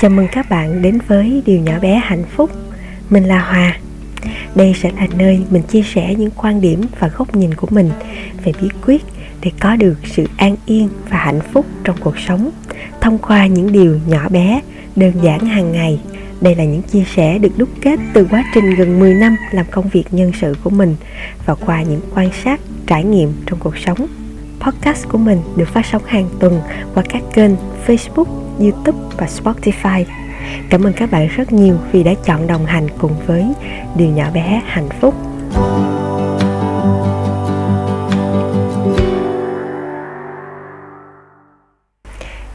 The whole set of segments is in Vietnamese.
Chào mừng các bạn đến với Điều nhỏ bé hạnh phúc Mình là Hòa Đây sẽ là nơi mình chia sẻ những quan điểm và góc nhìn của mình về bí quyết để có được sự an yên và hạnh phúc trong cuộc sống thông qua những điều nhỏ bé, đơn giản hàng ngày. Đây là những chia sẻ được đúc kết từ quá trình gần 10 năm làm công việc nhân sự của mình và qua những quan sát, trải nghiệm trong cuộc sống. Podcast của mình được phát sóng hàng tuần qua các kênh Facebook, YouTube và Spotify. Cảm ơn các bạn rất nhiều vì đã chọn đồng hành cùng với Điều nhỏ bé hạnh phúc.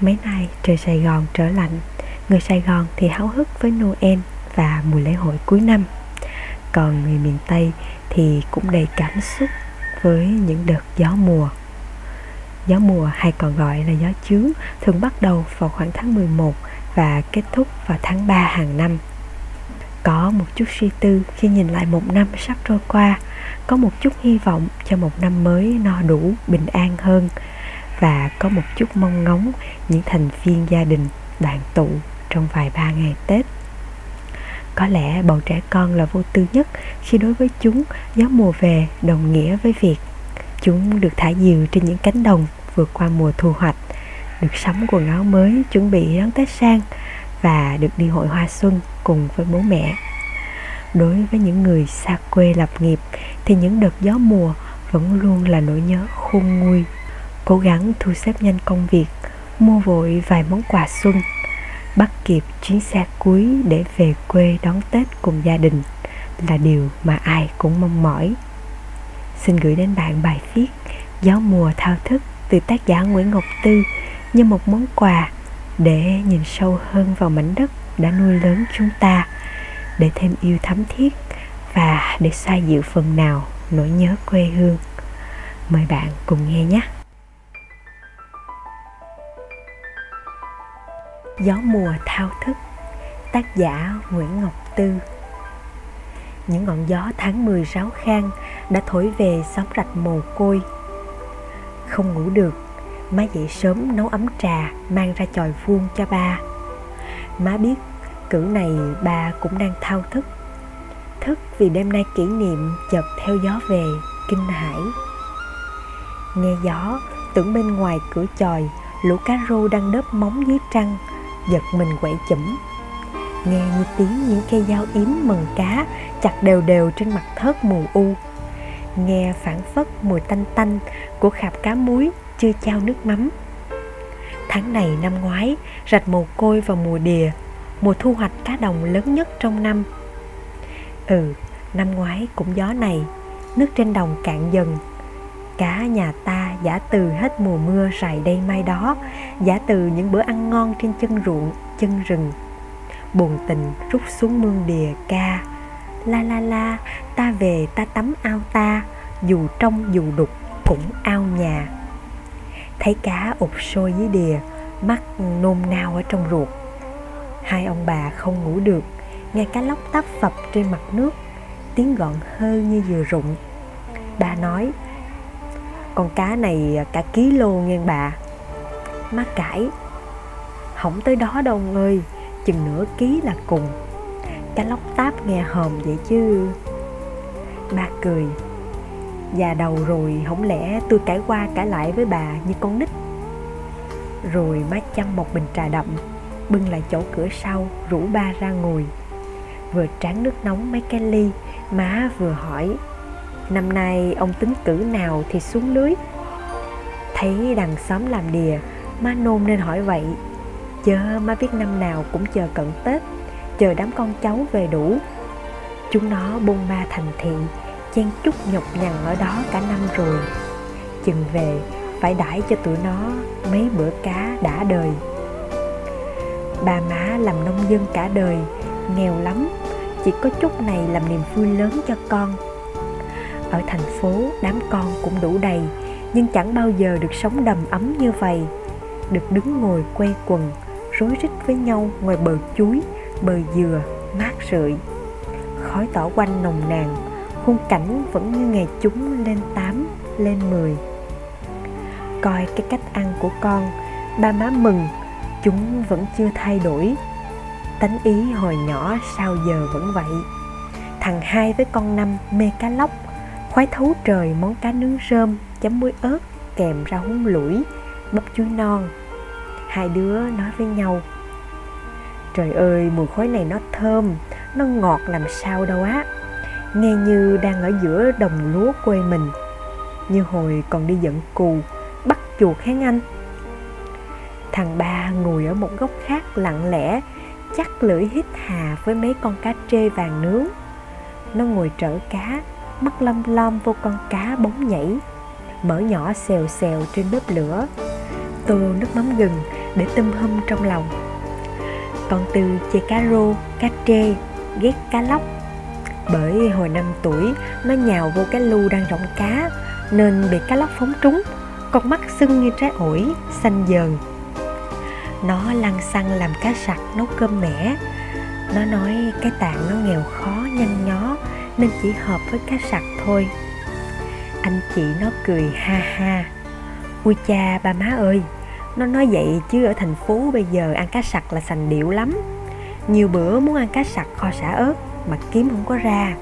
Mấy nay trời Sài Gòn trở lạnh, Người Sài Gòn thì háo hức với Noel và mùa lễ hội cuối năm Còn người miền Tây thì cũng đầy cảm xúc với những đợt gió mùa Gió mùa hay còn gọi là gió chướng thường bắt đầu vào khoảng tháng 11 và kết thúc vào tháng 3 hàng năm. Có một chút suy tư khi nhìn lại một năm sắp trôi qua, có một chút hy vọng cho một năm mới no đủ, bình an hơn và có một chút mong ngóng những thành viên gia đình đoàn tụ trong vài ba ngày Tết. Có lẽ bọn trẻ con là vô tư nhất khi đối với chúng gió mùa về đồng nghĩa với việc chúng được thả diều trên những cánh đồng vượt qua mùa thu hoạch, được sắm quần áo mới chuẩn bị đón Tết sang và được đi hội hoa xuân cùng với bố mẹ. Đối với những người xa quê lập nghiệp thì những đợt gió mùa vẫn luôn là nỗi nhớ khôn nguôi. Cố gắng thu xếp nhanh công việc mua vội vài món quà xuân bắt kịp chuyến xe cuối để về quê đón tết cùng gia đình là điều mà ai cũng mong mỏi. Xin gửi đến bạn bài viết gió mùa thao thức từ tác giả nguyễn ngọc tư như một món quà để nhìn sâu hơn vào mảnh đất đã nuôi lớn chúng ta, để thêm yêu thắm thiết và để xoa dịu phần nào nỗi nhớ quê hương. Mời bạn cùng nghe nhé. Gió mùa thao thức, Tác giả Nguyễn Ngọc Tư. Những ngọn gió tháng 10 ráo khang Đã thổi về xóm rạch mồ côi không ngủ được. Má dậy sớm nấu ấm trà, Mang ra chòi vuông cho ba. Má biết cử này ba cũng đang thao thức. Thức vì đêm nay kỷ niệm chợt theo gió về, kinh hãi. Nghe gió, tưởng bên ngoài cửa chòi, Lũ cá rô đang đớp móng dưới trăng, giật mình quậy chủm nghe như tiếng những cây dao yếm mần cá chặt đều đều trên mặt thớt mù u nghe phản phất mùi tanh tanh của khạp cá muối chưa trao nước mắm. Tháng này năm ngoái, rạch mồ côi vào mùa đìa, mùa thu hoạch cá đồng lớn nhất trong năm. Ừ năm ngoái cũng gió này, nước trên đồng cạn dần. Cá nhà ta giả từ hết mùa mưa rày đây mai đó, giả từ những bữa ăn ngon trên chân ruộng, chân rừng. Buồn tình rút xuống mương đìa ca la la la, ta về ta tắm ao ta, dù trong dù đục cũng ao nhà. Thấy cá ụt sôi dưới đìa, mắt nôn nao ở trong ruột. Hai ông bà không ngủ được, nghe cá lóc tấp phập trên mặt nước, tiếng gọn hơ như vừa rụng. Bà nói, con cá này, cả ký lô nghe bà. Má cãi không tới đó đâu ông ơi, chừng nửa ký là cùng cái lóc táp nghe hòm vậy chứ. Ba cười. Già đầu rồi không lẽ tôi cãi qua cãi lại với bà như con nít? Rồi má chăm một bình trà đậm, bưng lại chỗ cửa sau, rủ ba ra ngồi. Vừa tráng nước nóng mấy cái ly, má vừa hỏi, năm nay ông tính cử nào thì xuống lưới? Thấy đằng xóm làm đìa, má nôn nên hỏi vậy, chớ má biết năm nào cũng chờ cận tết chờ đám con cháu về đủ. Chúng nó bôn ba thành thị, chen chúc nhọc nhằn ở đó cả năm rồi. Chừng về, phải đãi cho tụi nó mấy bữa cá đã đời. Bà má làm nông dân cả đời, nghèo lắm, chỉ có chút này làm niềm vui lớn cho con. Ở thành phố, đám con cũng đủ đầy, nhưng chẳng bao giờ được sống đầm ấm như vậy. Được đứng ngồi quay quần, rối rít với nhau ngoài bờ chuối bờ dừa, mát rượi. Khói tỏ quanh nồng nàn, khung cảnh vẫn như ngày chúng lên tám, lên mười. Coi cái cách ăn của con, ba má mừng, chúng vẫn chưa thay đổi. Tánh ý hồi nhỏ sao giờ vẫn vậy? Thằng hai với con năm mê cá lóc, khoái thấu trời món cá nướng rơm, chấm muối ớt, kèm rau húng lủi bắp chuối non. Hai đứa nói với nhau trời ơi, mùi khói này nó thơm, nó ngọt làm sao đâu á. Nghe như đang ở giữa đồng lúa quê mình. Như hồi còn đi dẫn cù, bắt chuột hén anh. Thằng ba ngồi ở một góc khác lặng lẽ, chắc lưỡi hít hà với mấy con cá trê vàng nướng. Nó ngồi trở cá, mắt lom lom vô con cá bóng nhảy, mở nhỏ xèo xèo trên bếp lửa. Tô nước mắm gừng để tâm hâm trong lòng con tư chơi cá rô, cá trê, ghét cá lóc. Bởi hồi năm tuổi nó nhào vô cái lu đang rộng cá, nên bị cá lóc phóng trúng, con mắt sưng như trái ổi, xanh dờn. Nó lăn xăng làm cá sặc nấu cơm mẻ. Nó nói cái tạng nó nghèo khó, nhăn nhó, nên chỉ hợp với cá sặc thôi. Anh chị nó cười ha ha. Ui cha, ba má ơi! Nó nói vậy chứ ở thành phố bây giờ ăn cá sặc là sành điệu lắm. Nhiều bữa muốn ăn cá sặc kho xả ớt mà kiếm không có ra.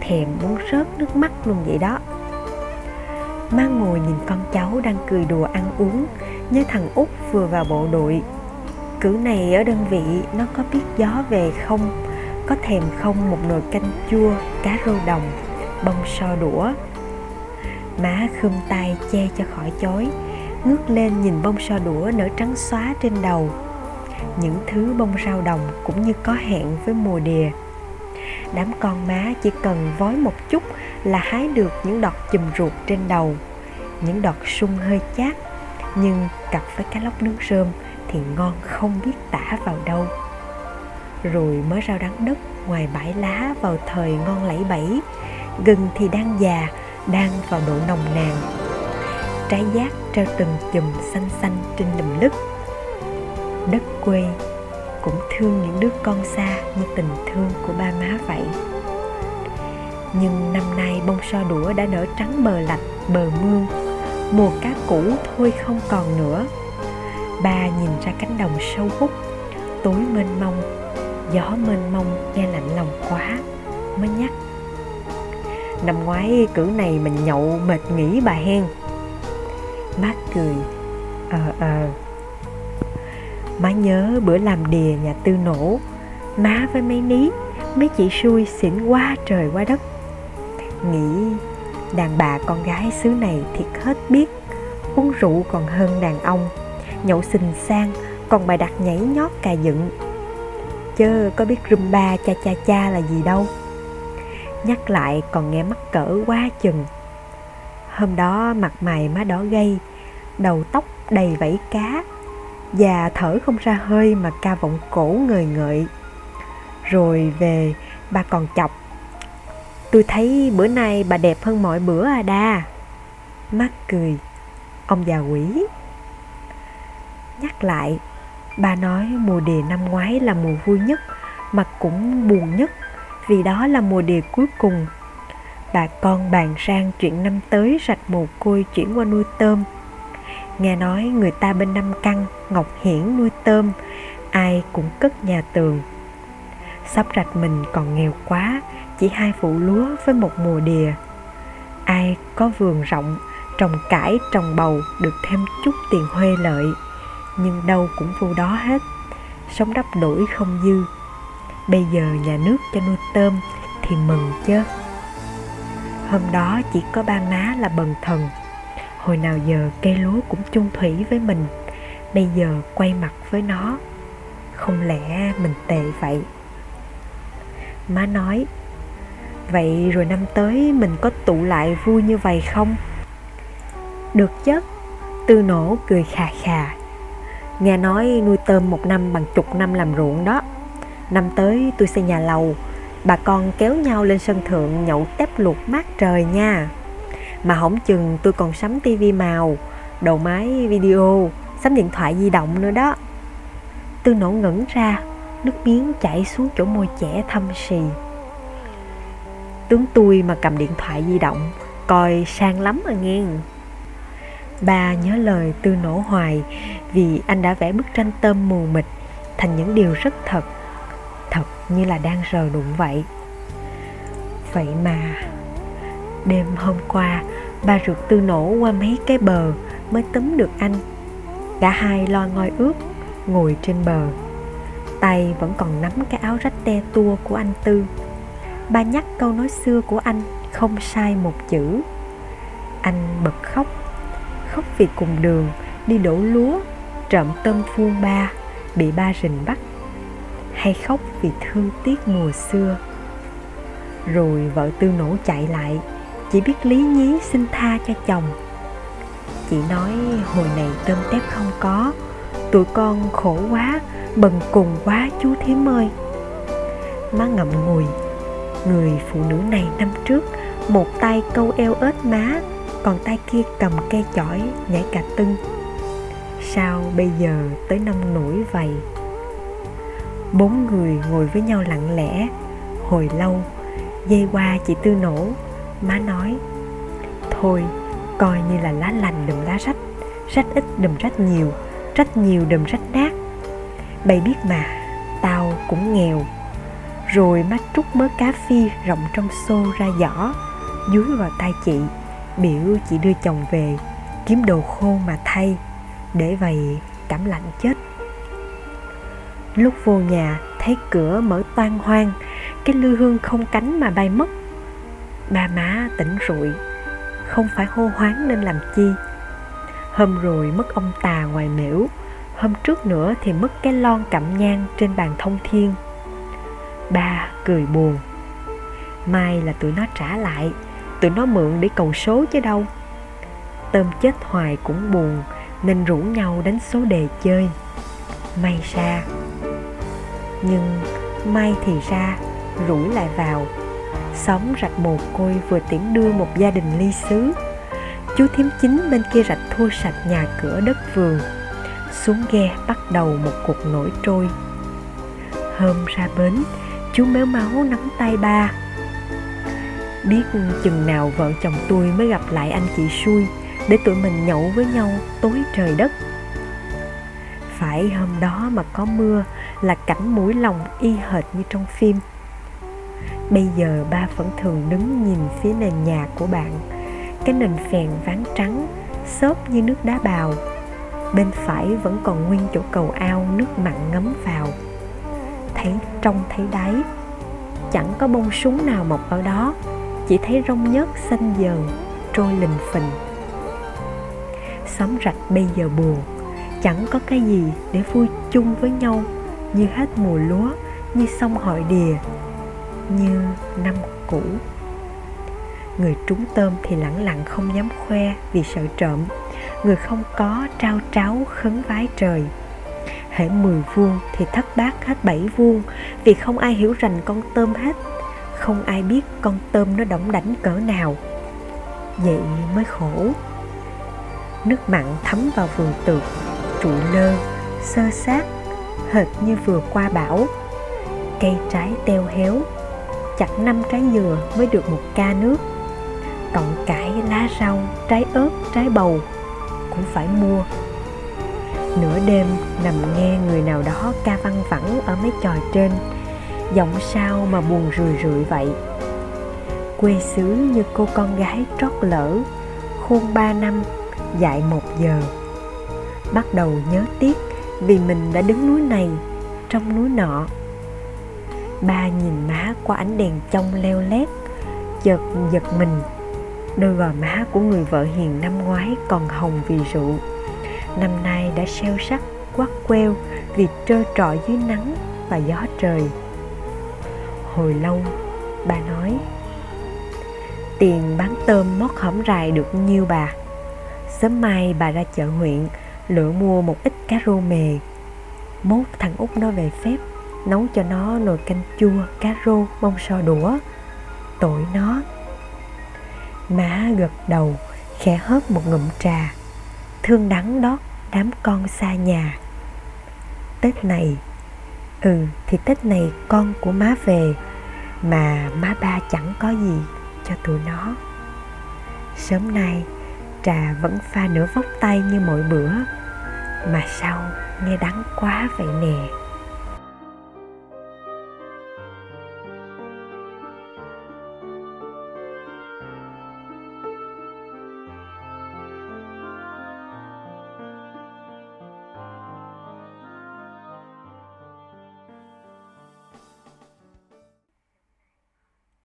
Thèm muốn rớt nước mắt luôn vậy đó. Má ngồi nhìn con cháu đang cười đùa ăn uống như thằng út vừa vào bộ đội. Cử này ở đơn vị, nó có biết gió về không? Có thèm không một nồi canh chua, cá rô đồng, bông so đũa? Má khum tay che cho khỏi chói ngước lên nhìn bông so đũa nở trắng xóa trên đầu. Những thứ bông rau đồng cũng như có hẹn với mùa đìa. Đám con má chỉ cần vói một chút là hái được những đọt chùm ruột trên đầu. Những đọt sung hơi chát, nhưng cặp với cá lóc nướng rơm thì ngon không biết tả vào đâu. Rồi mới rau đắng đất ngoài bãi lá vào thời ngon lẫy bẫy, gừng thì đang già, đang vào độ nồng nàn trái giác treo từng chùm xanh xanh trên đùm lức đất quê cũng thương những đứa con xa như tình thương của ba má vậy. Nhưng năm nay bông so đũa đã nở trắng bờ lạch bờ mương. Mùa cá cũ thôi không còn nữa. Ba nhìn ra cánh đồng sâu hút, tối mênh mông, gió mênh mông nghe lạnh lòng quá, mới nhắc. Năm ngoái cử này mình nhậu mệt nghỉ bà hen má cười. Ờ ờ. Má nhớ bữa làm đìa nhà tư nổ, má với mấy ní, mấy chị xui xỉn quá trời quá đất. Nghĩ đàn bà con gái xứ này thiệt hết biết, uống rượu còn hơn đàn ông, nhậu xình sang còn bài đặt nhảy nhót cà dựng chớ có biết rumba cha cha cha là gì đâu. Nhắc lại còn nghe mắc cỡ quá chừng hôm đó mặt mày má đỏ gay, đầu tóc đầy vảy cá và thở không ra hơi mà ca vọng cổ ngời ngợi. Rồi về, bà còn chọc, tôi thấy bữa nay bà đẹp hơn mọi bữa à đa. Mắt cười, ông già quỷ. Nhắc lại, bà nói mùa đề năm ngoái là mùa vui nhất, mà cũng buồn nhất, vì đó là mùa đề cuối cùng bà con bàn sang chuyện năm tới rạch mồ côi chuyển qua nuôi tôm. Nghe nói người ta bên năm căn ngọc hiển nuôi tôm, ai cũng cất nhà tường. Sắp rạch mình còn nghèo quá, chỉ hai vụ lúa với một mùa đìa. Ai có vườn rộng, trồng cải, trồng bầu được thêm chút tiền huê lợi, nhưng đâu cũng vô đó hết, sống đắp đổi không dư. Bây giờ nhà nước cho nuôi tôm thì mừng chứ hôm đó chỉ có ba má là bần thần. Hồi nào giờ cây lúa cũng chung thủy với mình, bây giờ quay mặt với nó. Không lẽ mình tệ vậy? Má nói, vậy rồi năm tới mình có tụ lại vui như vậy không? Được chứ. Tư nổ cười khà khà. Nghe nói nuôi tôm một năm bằng chục năm làm ruộng đó. Năm tới tôi xây nhà lầu bà con kéo nhau lên sân thượng nhậu tép luộc mát trời nha. Mà hỏng chừng tôi còn sắm tivi màu, đầu máy video, sắm điện thoại di động nữa đó. Tôi nổ ngẩn ra, nước miếng chảy xuống chỗ môi trẻ thâm sì tướng tôi mà cầm điện thoại di động, coi sang lắm à nghe ba nhớ lời tư nổ hoài vì anh đã vẽ bức tranh tôm mù mịt, thành những điều rất thật thật như là đang rờ đụng vậy. Vậy mà, đêm hôm qua, ba ruột tư nổ qua mấy cái bờ mới túm được anh. Cả hai lo ngoi ướt ngồi trên bờ. Tay vẫn còn nắm cái áo rách te tua của anh tư. Ba nhắc câu nói xưa của anh không sai một chữ. Anh bật khóc khóc vì cùng đường, đi đổ lúa, trộm tôm phuông ba bị ba rình bắt hay khóc vì thương tiếc mùa xưa. Rồi vợ tư nổ chạy lại chỉ biết lý nhí xin tha cho chồng. Chị nói, hồi này tôm tép không có, tụi con khổ quá, bần cùng quá chú thím ơi má ngậm ngùi, người phụ nữ này năm trước, một tay câu eo ếch má, còn tay kia cầm cây chổi nhảy cà tưng. Sao bây giờ tới năm nổi vậy? Bốn người ngồi với nhau lặng lẽ. Hồi lâu, dây qua chị tư nổ. Má nói, thôi, coi như là lá lành đùm lá rách. Rách ít đùm rách nhiều rách nhiều đùm rách nát. Bày biết mà, tao cũng nghèo. Rồi má trút mớ cá phi rộng trong xô ra giỏ, dúi vào tay chị. Biểu chị đưa chồng về, kiếm đồ khô mà thay. Để vậy cảm lạnh chết lúc vô nhà, thấy cửa mở toan hoang, cái lư hương không cánh mà bay mất. Ba má tỉnh rụi, không phải hô hoáng nên làm chi. Hôm rồi mất ông tà ngoài miễu hôm trước nữa thì mất cái lon cặm nhang trên bàn thông thiên. Ba cười buồn, mai là tụi nó trả lại, tụi nó mượn để cầu số chứ đâu. Tôm chết hoài cũng buồn, nên rủ nhau đánh số đề chơi. May ra nhưng may thì ra rủi lại vào. Xóm rạch mồ côi vừa tiễn đưa một gia đình ly xứ. Chú thím chính bên kia rạch thua sạch nhà cửa đất vườn. Xuống ghe bắt đầu một cuộc nổi trôi. Hôm ra bến, chú méo máu nắm tay ba. Biết chừng nào vợ chồng tôi mới gặp lại anh chị xui, để tụi mình nhậu với nhau tối trời đất phải hôm đó mà có mưa là cảnh mũi lòng y hệt như trong phim. Bây giờ ba vẫn thường đứng nhìn phía nền nhà của bạn. Cái nền phèn ván trắng, xốp như nước đá bào. Bên phải vẫn còn nguyên chỗ cầu ao nước mặn ngấm vào. Thấy trong thấy đáy, chẳng có bông súng nào mọc ở đó, chỉ thấy rong nhớt xanh dần trôi lình phình. Xóm rạch bây giờ buồn chẳng có cái gì để vui chung với nhau như hết mùa lúa, như sông hội đìa, như năm cũ. Người trúng tôm thì lẳng lặng không dám khoe vì sợ trộm. Người không có trao tráo khấn vái trời. Hễ mười vuông thì thất bát hết bảy vuông, vì không ai hiểu rành con tôm hết. Không ai biết con tôm nó đỏng đảnh cỡ nào. Vậy mới khổ. Nước mặn thấm vào vườn tược trụ lơ, sơ sát, hệt như vừa qua bão. Cây trái teo héo, chặt năm trái dừa mới được một ca nước. Cọng cải lá rau, trái ớt, trái bầu cũng phải mua. Nửa đêm nằm nghe người nào đó ca văng vẳng ở mấy tròi trên, giọng sao mà buồn rười rượi vậy. Quê xứ như cô con gái trót lỡ khôn ba năm dạy một giờ bắt đầu nhớ tiếc vì mình đã đứng núi này, trong núi nọ. Ba nhìn má qua ánh đèn trong leo lét, chợt giật mình. Đôi gò má của người vợ hiền năm ngoái còn hồng vì rượu. Năm nay đã xeo sắc quắt queo vì trơ trọi dưới nắng và gió trời. Hồi lâu bà nói, tiền bán tôm mót hõm rài được nhiêu bà? Sớm mai bà ra chợ huyện lựa mua một ít cá rô mề. Mốt thằng út nó về phép, nấu cho nó nồi canh chua, cá rô bông so đũa. Tội nó. Má gật đầu, khẽ hớp một ngụm trà. Thương đắng đó, đám con xa nhà. Tết này ừ thì tết này con của má về, mà má ba chẳng có gì cho tụi nó. Sớm nay trà vẫn pha nửa vóc tay như mọi bữa. Mà sao nghe đắng quá vậy nè?